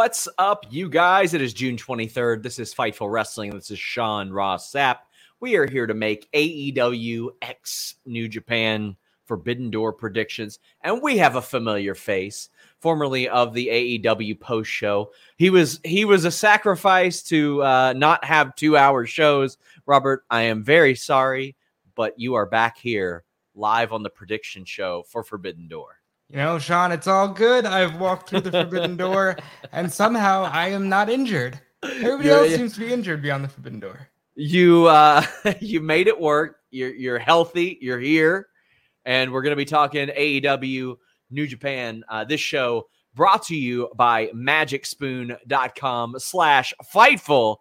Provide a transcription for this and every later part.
What's up, you guys? It is June 23rd. This is Fightful Wrestling. This is Sean Ross Sapp. We are here to make AEW X New Japan Forbidden Door predictions, and we have a familiar face, formerly of the AEW post show. He was he was a sacrifice to uh, not have two hour shows. Robert, I am very sorry, but you are back here live on the prediction show for Forbidden Door. You know, Sean, it's all good. I've walked through the forbidden door and somehow I am not injured. Everybody Yeah, else yeah. seems to be injured beyond the forbidden door. You uh you made it work. You're you're healthy. You're here, and we're gonna be talking AEW New Japan. Uh, this show brought to you by MagicSpoon.com slash Fightful.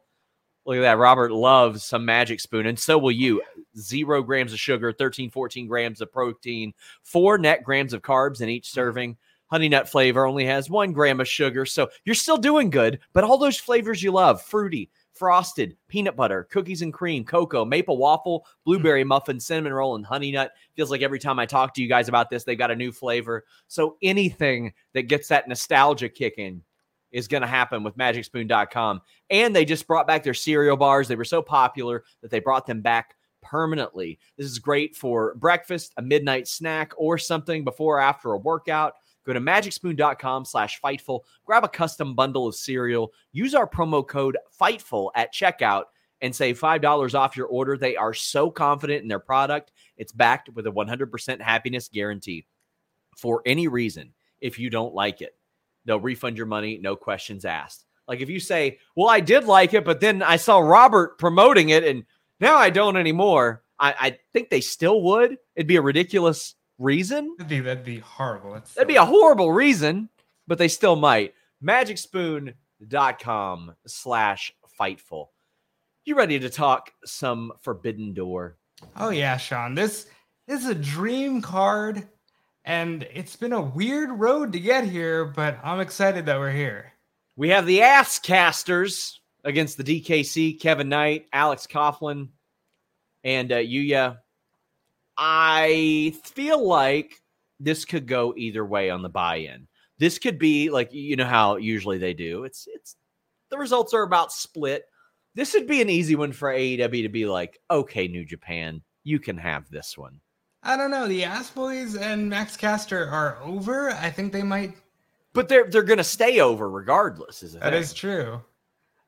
Look at that. Robert loves some Magic Spoon, and so will oh, you. Zero grams of sugar, 13, 14 grams of protein, four net grams of carbs in each mm-hmm. serving. Honey nut flavor only has one gram of sugar, so you're still doing good. But all those flavors you love fruity, frosted, peanut butter, cookies and cream, cocoa, maple waffle, mm-hmm. blueberry muffin, cinnamon roll, and honey nut. Feels like every time I talk to you guys about this, they've got a new flavor. So anything that gets that nostalgia kick in is going to happen with magicspoon.com. And they just brought back their cereal bars. They were so popular that they brought them back permanently. This is great for breakfast, a midnight snack, or something before or after a workout. Go to magicspoon.com slash fightful, grab a custom bundle of cereal, use our promo code FIGHTFUL at checkout, and save $5 off your order. They are so confident in their product. It's backed with a 100% happiness guarantee. For any reason, if you don't like it, they'll refund your money, no questions asked. Like if you say, Well, I did like it, but then I saw Robert promoting it and now I don't anymore, I, I think they still would. It'd be a ridiculous reason. That'd be, that'd be horrible. That's That'd be a horrible reason, but they still might. Magicspoon.com slash fightful. You ready to talk some Forbidden Door? Oh yeah, Sean. This this is a dream card And it's been a weird road to get here, but I'm excited that we're here. We have the ass casters against the DKC, Kevin Knight, Alex Coughlin, and uh, Yuya. I feel like this could go either way on the buy-in. This could be like you know how usually they do. It's it's the results are about split. This would be an easy one for AEW to be like, okay, New Japan, you can have this one. I don't know. The Ass Boys and Max Caster are over. I think they might. But they're they're gonna stay over regardless. Is it? that is true.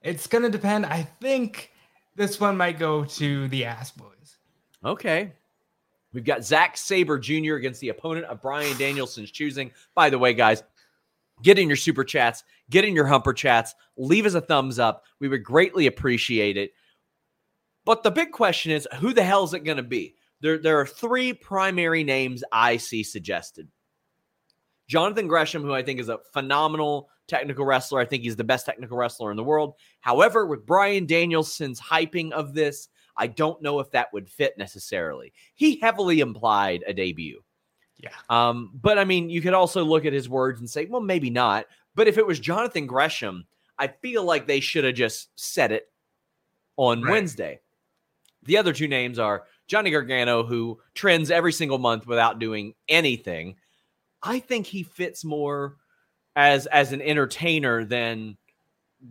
It's gonna depend. I think this one might go to the Ass Boys. Okay. We've got Zack Sabre Jr. against the opponent of Bryan Danielson's choosing. By the way, guys, get in your super chats, get in your humper chats, leave us a thumbs up. We would greatly appreciate it. But the big question is who the hell is it going to be? There, there are three primary names I see suggested. Jonathan Gresham, who I think is a phenomenal technical wrestler. I think he's the best technical wrestler in the world. However, with Bryan Danielson's hyping of this, I don't know if that would fit necessarily. He heavily implied a debut. Yeah. Um, but I mean, you could also look at his words and say, well, maybe not. But if it was Jonathan Gresham, I feel like they should have just said it on right. Wednesday. The other two names are Johnny Gargano, who trends every single month without doing anything. I think he fits more as as an entertainer than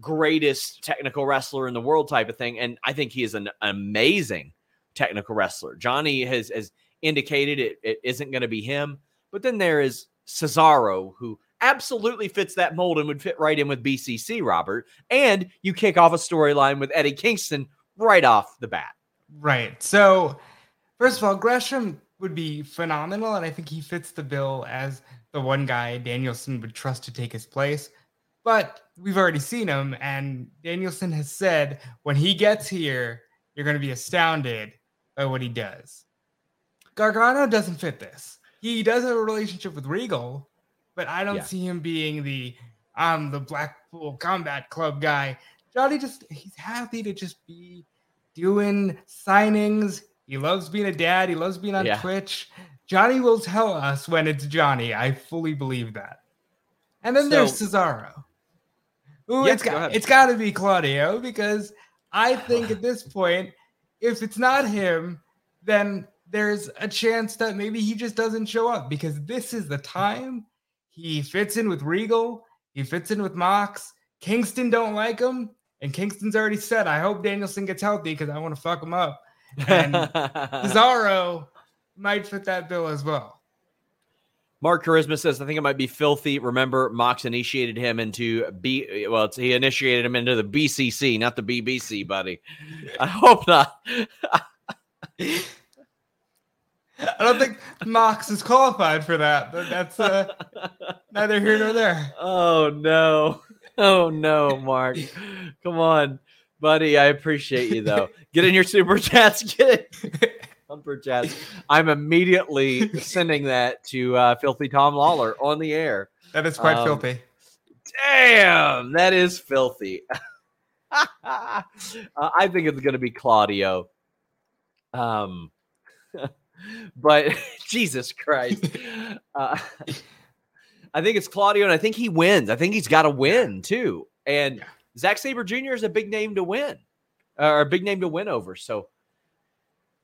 greatest technical wrestler in the world type of thing. And I think he is an amazing technical wrestler. Johnny has has indicated it, it isn't going to be him. But then there is Cesaro, who absolutely fits that mold and would fit right in with BCC, Robert. And you kick off a storyline with Eddie Kingston right off the bat. Right. So, first of all, Gresham would be phenomenal. And I think he fits the bill as the one guy Danielson would trust to take his place. But we've already seen him. And Danielson has said when he gets here, you're going to be astounded by what he does. Gargano doesn't fit this. He does have a relationship with Regal, but I don't yeah. see him being the I'm um, the Blackpool Combat Club guy. Johnny just he's happy to just be doing signings. He loves being a dad. He loves being on yeah. Twitch. Johnny will tell us when it's Johnny. I fully believe that. And then so, there's Cesaro. Ooh, yeah, it's got go it's got to be Claudio because I think at this point, if it's not him, then there's a chance that maybe he just doesn't show up because this is the time he fits in with Regal, he fits in with Mox. Kingston don't like him, and Kingston's already said, "I hope Danielson gets healthy because I want to fuck him up." And Cesaro might fit that bill as well. Mark Charisma says, I think it might be filthy. Remember, Mox initiated him into B. Well, he initiated him into the BCC, not the BBC, buddy. I hope not. I don't think Mox is qualified for that, but that's uh, neither here nor there. Oh no. Oh no, Mark. Come on, buddy. I appreciate you though. Get in your super chats. Get it. Super chats. I'm immediately sending that to uh, Filthy Tom Lawler on the air. That is quite um, filthy. Damn, that is filthy. uh, I think it's going to be Claudio. Um, but Jesus Christ. Uh, I think it's Claudio, and I think he wins. I think he's got to win too. And yeah. Zack Sabre Jr. is a big name to win, or a big name to win over. So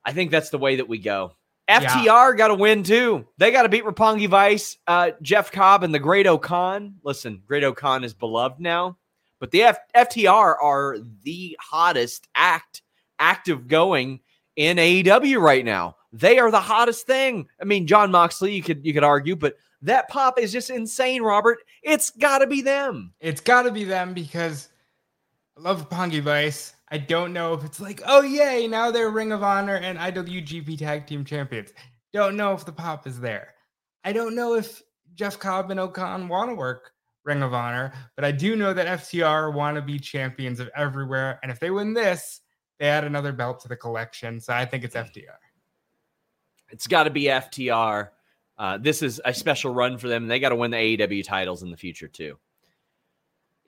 I think that's the way that we go. FTR yeah. got to win too. They got to beat Roppongi Vice, uh, Jeff Cobb, and the Great-O-Khan. Listen, Great-O-Khan is beloved now, but the F- FTR are the hottest act active going in AEW right now. They are the hottest thing. I mean, Jon Moxley, you could you could argue, but that pop is just insane, Robert. It's got to be them. It's got to be them because I love Pongy Vice. I don't know if it's like, oh yay, now they're Ring of Honor and IWGP Tag Team Champions. Don't know if the pop is there. I don't know if Jeff Cobb and O-Khan want to work Ring of Honor, but I do know that FTR want to be champions of everywhere. And if they win this, they add another belt to the collection. So I think it's FTR. It's got to be FTR. Uh, this is a special run for them. They got to win the AEW titles in the future too.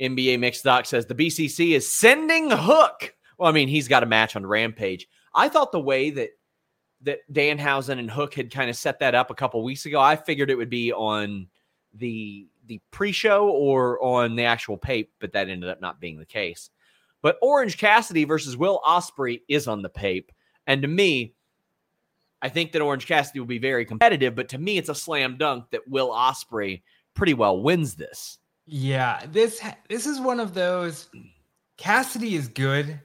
NBA Mixed Doc says the BCC is sending Hook. Well, I mean, he's got a match on Rampage. I thought the way that that Danhausen and Hook had kind of set that up a couple weeks ago. I figured it would be on the the pre-show or on the actual pape, but that ended up not being the case. But Orange Cassidy versus Will Ospreay is on the pape, and to me, I think that Orange Cassidy will be very competitive. But to me, it's a slam dunk that Will Ospreay pretty well wins this. Yeah, this this is one of those. Cassidy is good,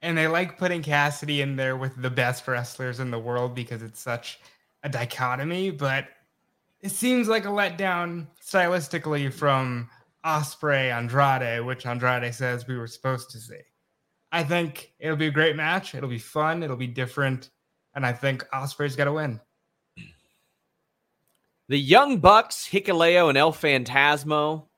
and they like putting Cassidy in there with the best wrestlers in the world because it's such a dichotomy. But it seems like a letdown stylistically from Ospreay Andrade, which Andrade says we were supposed to see. I think it'll be a great match. It'll be fun. It'll be different, and I think Ospreay's got to win. The Young Bucks, Hikuleo, and El Phantasmo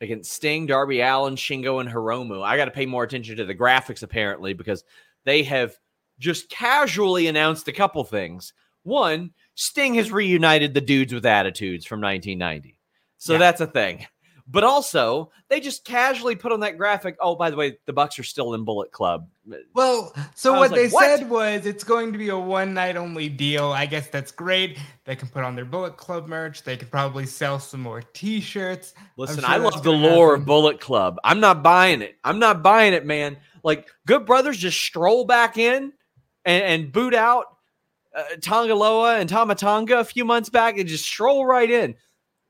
against Sting, Darby Allin, Shingo, and Hiromu. I got to pay more attention to the graphics apparently because they have just casually announced a couple things. One, Sting has reunited the dudes with attitudes from 1990. So Yeah. that's a thing. But also, they just casually put on that graphic. Oh, by the way, the Bucks are still in Bullet Club. Well, so what was they "What?" said was it's going to be a one night only deal. I guess that's great. They can put on their Bullet Club merch. They could probably sell some more t shirts. Listen, sure I love the lore happen. of Bullet Club. I'm not buying it. I'm not buying it, man. Like Good Brothers just stroll back in and, and boot out uh, Tonga Loa and Tama Tonga a few months back and just stroll right in.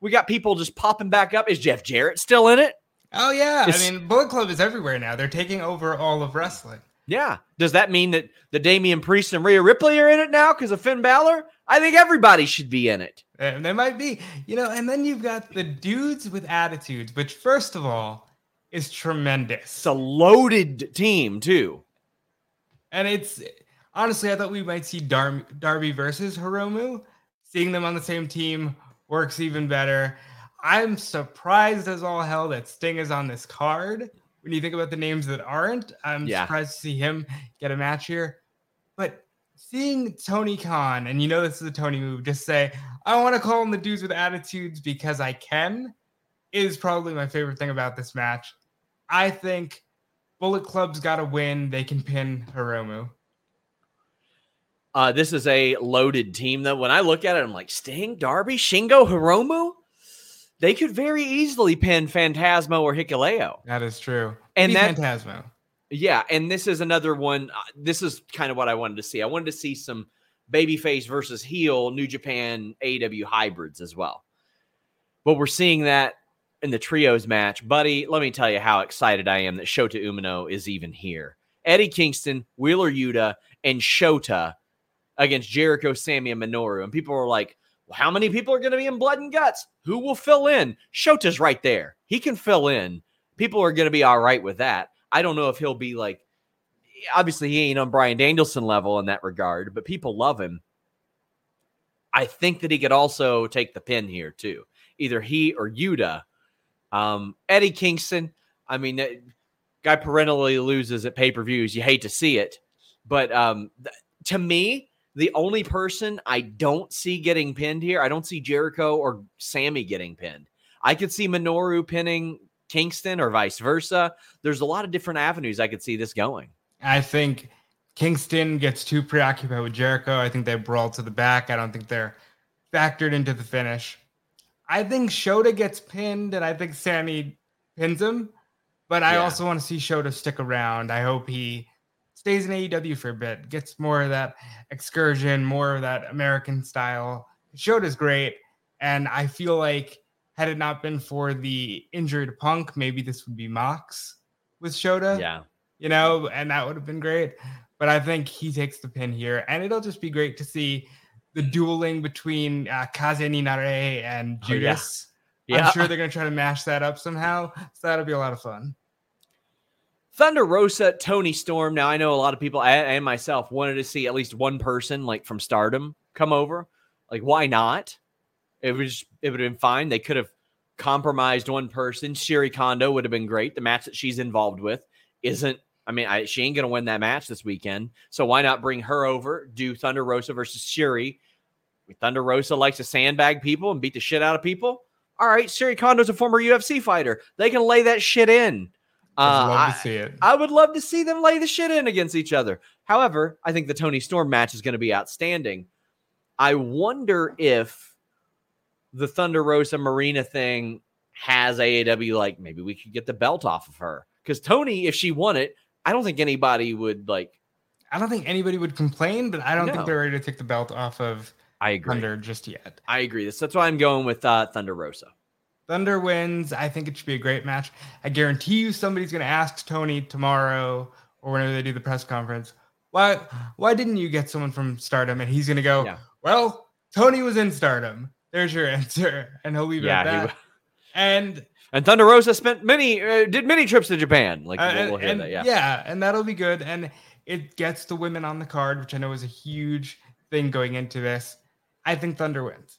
We got people just popping back up. Is Jeff Jarrett still in it? Oh, yeah. It's- I mean, Bullet Club is everywhere now. They're taking over all of wrestling. Yeah. Does that mean that the Damian Priest and Rhea Ripley are in it now because of Finn Balor? I think everybody should be in it. And they might be, you know, and then you've got the dudes with attitudes, which, first of all, is tremendous. It's a loaded team, too. And it's honestly, I thought we might see Dar- Darby versus Hiromu. Seeing them on the same team works even better. I'm surprised as all hell that Sting is on this card. When you think about the names that aren't, I'm Yeah. surprised to see him get a match here. But seeing Tony Khan, and you know this is a Tony move, just say, I want to call him the dudes with attitudes because I can, is probably my favorite thing about this match. I think Bullet Club's got to win. They can pin Hiromu. Uh, this is a loaded team, though. When I look at it, I'm like, Sting, Darby, Shingo, Hiromu? They could very easily pin Phantasmo or Hikuleo. That is true. And Maybe that- Phantasmo. Yeah, and this is another one. uh, This is kind of what I wanted to see. I wanted to see some babyface versus heel New Japan AW hybrids as well. But we're seeing that in the trios match. Buddy, let me tell you how excited I am that Shota Umino is even here. Eddie Kingston, Wheeler Yuta, and Shota against Jericho, Sammy, and Minoru. And people were like, well, how many people are going to be in blood and guts? Who will fill in? Shota's right there. He can fill in. People are going to be all right with that. I don't know if he'll be like, obviously, he ain't on Bryan Danielson level in that regard, but people love him. I think that he could also take the pin here, too. Either he or Yuta. Um, Eddie Kingston, I mean, guy perennially loses at pay per views. You hate to see it. But um, th- to me, the only person I don't see getting pinned here, I don't see Jericho or Sammy getting pinned. I could see Minoru pinning Kingston or vice versa. There's a lot of different avenues I could see this going. I think Kingston gets too preoccupied with Jericho. I think they brawl to the back. I don't think they're factored into the finish. I think Shota gets pinned, and I think Sammy pins him. But I Yeah. also want to see Shota stick around. I hope he stays in AEW for a bit, gets more of that excursion, more of that American style. Shota's great, and I feel like had it not been for the injured Punk, maybe this would be Mox with Shota Yeah. you know, and that would have been great. But I think he takes the pin here, and it'll just be great to see the dueling between uh, Kaze ni Nare and Oh, yeah. Judas. Yeah. I'm sure they're going to try to mash that up somehow. So that'll be a lot of fun. Thunder Rosa, Toni Storm. Now I know a lot of people and myself wanted to see at least one person like from Stardom come over. Like, why not? It was it would have been fine. They could have compromised one person. Syuri Kondo would have been great. The match that she's involved with isn't. I mean, I, she ain't gonna win that match this weekend. So why not bring her over? Do Thunder Rosa versus Syuri. Thunder Rosa likes to sandbag people and beat the shit out of people. All right, Syuri Kondo's a former UFC fighter. They can lay that shit in. I'd Uh, love I- to see it. I would love to see them lay the shit in against each other. However, I think the Toni Storm match is going to be outstanding. I wonder if the Thunder Rosa Marina thing has AAW like maybe we could get the belt off of her because Toni, if she won it, I don't think anybody would like. I don't think anybody would complain, but I don't No. think they're ready to take the belt off of I agree. Thunder just yet. I agree. That's that's why I'm going with uh, Thunder Rosa. Thunder wins. I think it should be a great match. I guarantee you somebody's going to ask Tony tomorrow or whenever they do the press conference, why why didn't you get someone from Stardom? And he's going to go, Yeah. well, Toni was in Stardom. There's your answer, and he'll leave it at that. and And Thunder Rosa spent many uh, did many trips to Japan. Like uh, we'll, we'll hear and- that. Yeah. and that'll be good. And it gets the women on the card, which I know is a huge thing going into this. I think Thunder wins.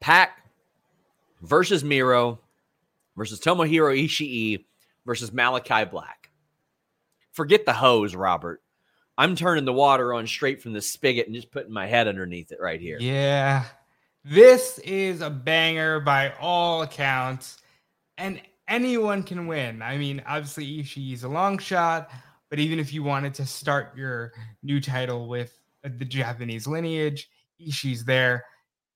Pac versus Miro versus Tomohiro Ishii versus Malachi Black. Forget the hose, Robert. I'm turning the water on straight from the spigot and just putting my head underneath it right here. Yeah. This is a banger by all accounts, and anyone can win. I mean, obviously, Ishii's a long shot, but even if you wanted to start your new title with the Japanese lineage, Ishii's there.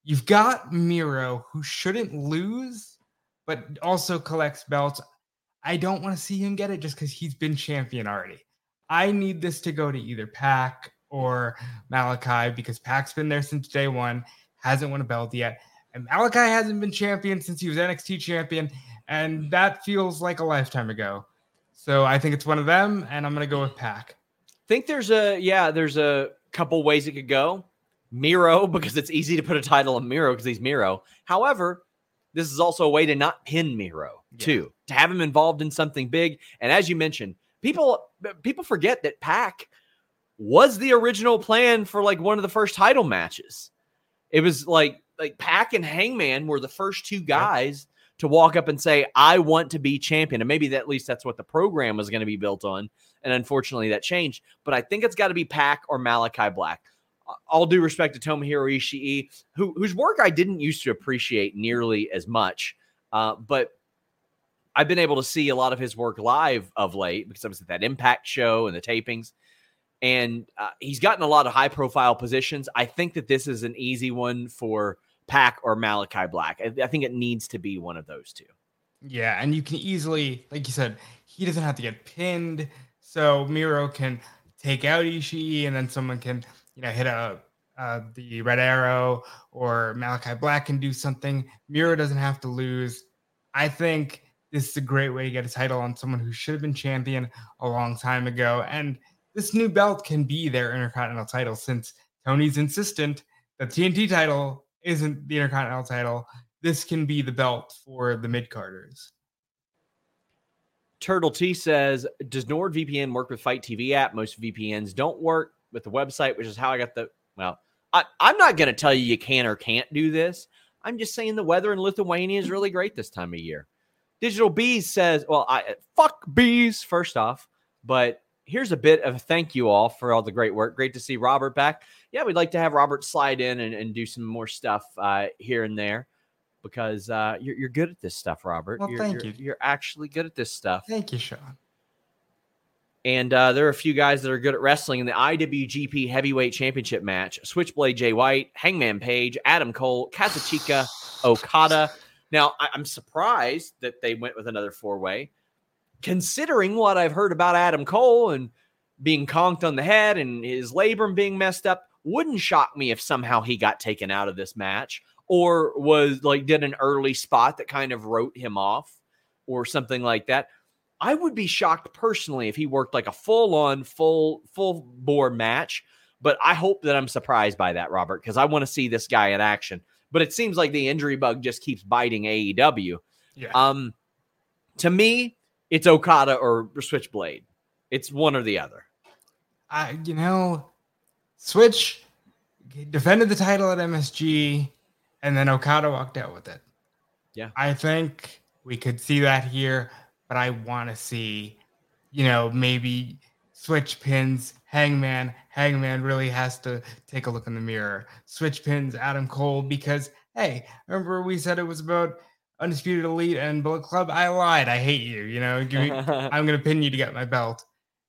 You've got Miro, who shouldn't lose, but also collects belts. I don't want to see him get it just because he's been champion already. I need this to go to either Pac or Malachi because Pac's been there since day one, hasn't won a belt yet. And Malachi hasn't been champion since he was NXT champion. And that feels like a lifetime ago. So I think it's one of them. And I'm going to go with Pac. think there's a yeah, there's a couple ways it could go. Miro, because it's easy to put a title on Miro because he's Miro. However, this is also a way to not pin Miro too, to have him involved in something big. And as you mentioned, people people forget that Pac was the original plan for like one of the first title matches. It was like like Pac and Hangman were the first two guys to walk up and say, "I want to be champion." And maybe that, at least that's what the program was going to be built on. And unfortunately, that changed. But I think it's got to be Pac or Malachi Black. All due respect to Tomohiro Ishii, who, whose work I didn't used to appreciate nearly as much, uh, but I've been able to see a lot of his work live of late because I was at that Impact show and the tapings, and uh, he's gotten a lot of high profile positions. I think that this is an easy one for Pac or Malachi Black. I, I think it needs to be one of those two. Yeah. And you can easily, like you said, he doesn't have to get pinned. So Miro can take out Ishii and then someone can, you know, hit a uh, the red arrow or Malachi Black can do something. Miro doesn't have to lose. I think this is a great way to get a title on someone who should have been champion a long time ago. And this new belt can be their Intercontinental title since Tony's insistent that TNT title isn't the Intercontinental title. This can be the belt for the mid carders. Turtle T says, "Does NordVPN work with FITE TV app? Most VPNs don't work with the website, which is how I got the. Well, I, I'm not going to tell you you can or can't do this. I'm just saying the weather in Lithuania is really great this time of year. Digital Bees says, well, I fuck bees first off, but here's a bit of a thank you all for all the great work. Great to see Robert back. Yeah, we'd like to have Robert slide in and, and do some more stuff uh, here and there because uh, you're, you're good at this stuff, Robert. Well, you're, thank you're- you. You're actually good at this stuff. Thank you, Sean. And uh, there are a few guys that are good at wrestling in the IWGP Heavyweight Championship match. Switchblade Jay White, Hangman Page, Adam Cole, Kazuchika Okada. Now, I- I'm surprised that they went with another four way, considering what I've heard about Adam Cole and being conked on the head and his labrum being messed up. Wouldn't shock me if somehow he got taken out of this match or was like did an early spot that kind of wrote him off or something like that. I would be shocked personally if he worked like a full on, full, full bore match. But I hope that I'm surprised by that, Robert, because I want to see this guy in action. But it seems like the injury bug just keeps biting AEW. Yeah. Um, to me, it's Okada or Switchblade. It's one or the other. I, you know, Switch defended the title at MSG, and then Okada walked out with it. Yeah. I think we could see that here, but I want to see, you know, maybe switch pins, Hangman. Hangman really has to take a look in the mirror. Switch pins, Adam Cole, because hey, remember we said it was about Undisputed Elite and Bullet Club? I lied. I hate you. You know, give me, I'm gonna pin you to get my belt.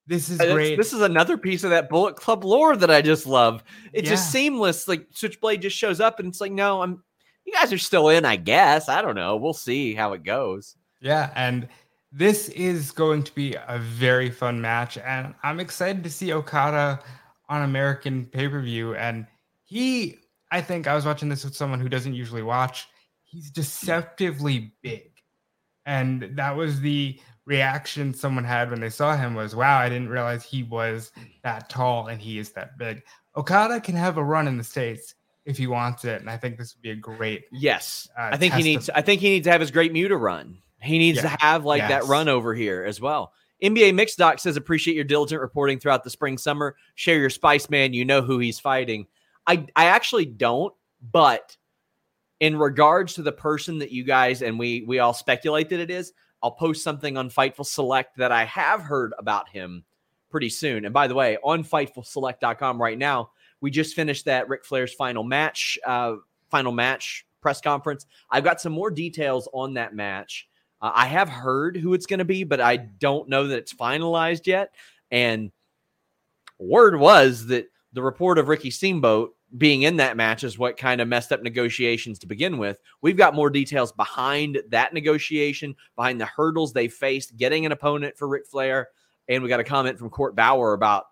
This is great. This is another piece of that Bullet Club lore that I just love. It's just seamless. Like Switchblade just shows up and it's like, no, I'm. You guys are still in, I guess. I don't know. We'll see how it goes. Yeah, and this is going to be a very fun match, and I'm excited to see Okada on American pay per view. And he, I think, I was watching this with someone who doesn't usually watch. He's deceptively big, and that was the reaction someone had when they saw him was, "Wow, I didn't realize he was that tall and he is that big." Okada can have a run in the states if he wants it, and I think this would be a great. Yes, Uh, I think he needs. of- I think he needs to have his great Muta run. He needs Yeah. to have like that run over here as well. NBA Mixed Doc says appreciate your diligent reporting throughout the spring summer. Share your Spice Man. You know who he's fighting. I I actually don't, but in regards to the person that you guys and we we all speculate that it is, I'll post something on Fightful Select that I have heard about him pretty soon. And by the way, on FightfulSelect.com right now, we just finished that Ric Flair's final match, uh, final match press conference. I've got some more details on that match. Uh, I have heard who it's going to be, but I don't know that it's finalized yet. And word was that the report of Ricky Steamboat being in that match is what kind of messed up negotiations to begin with. We've got more details behind that negotiation, behind the hurdles they faced getting an opponent for Ric Flair. And we got a comment from Court Bauer about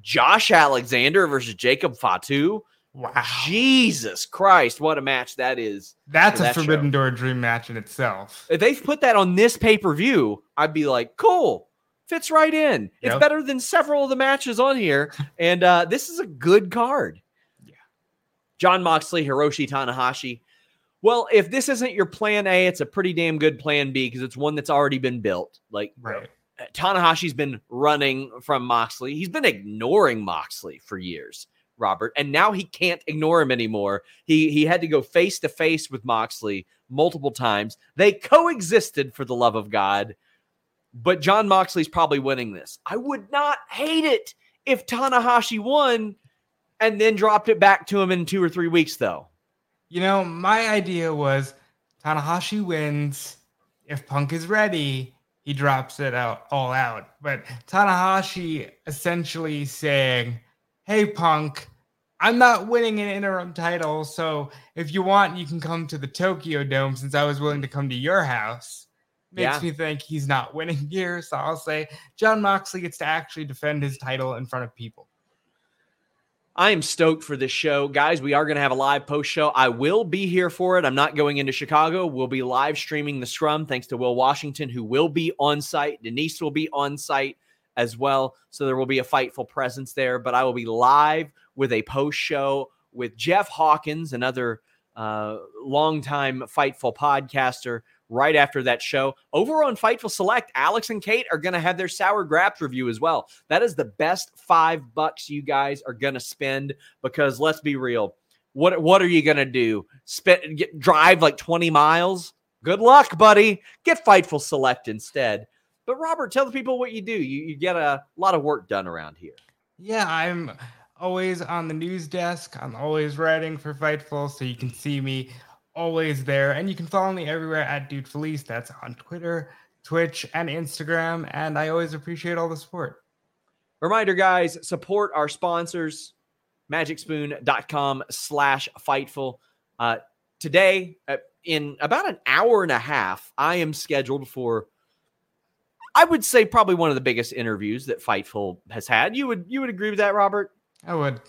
Josh Alexander versus Jacob Fatu. Wow, Jesus Christ, what a match that is. that's a that Forbidden show. Door dream match in itself. If they've put that on this pay per view, I'd be like, cool, fits right in. It's better than several of the matches on here. And uh, this is a good card. Yeah. Jon Moxley, Hiroshi Tanahashi. Well, if this isn't your plan A, it's a pretty damn good plan B because it's one that's already been built. Like Right. Tanahashi's been running from Moxley. He's been ignoring Moxley for years, Robert, and now he can't ignore him anymore. He he had to go face to face with Moxley multiple times. They coexisted for the love of God, but Jon Moxley's probably winning this. I would not hate it if Tanahashi won and then dropped it back to him in 2 or 3 weeks though. You know, my idea was Tanahashi wins. If Punk is ready, he drops it out all out. But Tanahashi essentially saying, Hey Punk, I'm not winning an interim title, so if you want, you can come to the Tokyo Dome since I was willing to come to your house. Makes Yeah. me think he's not winning here. So I'll say Jon Moxley gets to actually defend his title in front of people. I am stoked for this show. Guys, we are going to have a live post show. I will be here for it. I'm not going into Chicago. We'll be live streaming the scrum thanks to Will Washington, who will be on site. Denise will be on site as well. So there will be a fightful presence there. But I will be live with a post show with Jeff Hawkins, another uh, longtime Fightful podcaster, right after that show. Over on Fightful Select, Alex and Kate are going to have their Sour Graps review as well. That is the best five bucks you guys are going to spend because let's be real. What, what are you going to do? Spend, get, drive like 20 miles? Good luck, buddy. Get Fightful Select instead. But Robert, tell the people what you do. You, you get a lot of work done around here. Yeah, I'm always on the news desk. I'm always writing for Fightful, so you can see me always there. And you can follow me everywhere at Dude Felice. That's on Twitter, Twitch, and Instagram. And I always appreciate all the support. Reminder, guys, support our sponsors, magicspoon.com slash fightful. Uh, today, uh, in about an hour and a half, I am scheduled for I would say probably one of the biggest interviews that Fightful has had. You would you would agree with that, Robert? I would.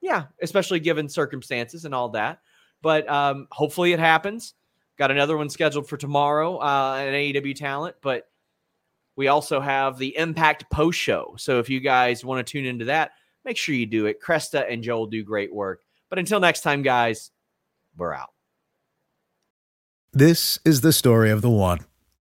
Yeah, especially given circumstances and all that. But um, hopefully it happens. Got another one scheduled for tomorrow, uh, an AEW talent. But we also have the Impact post show. So if you guys want to tune into that, make sure you do it. Cresta and Joel do great work. But until next time, guys, we're out. This is the story of the one.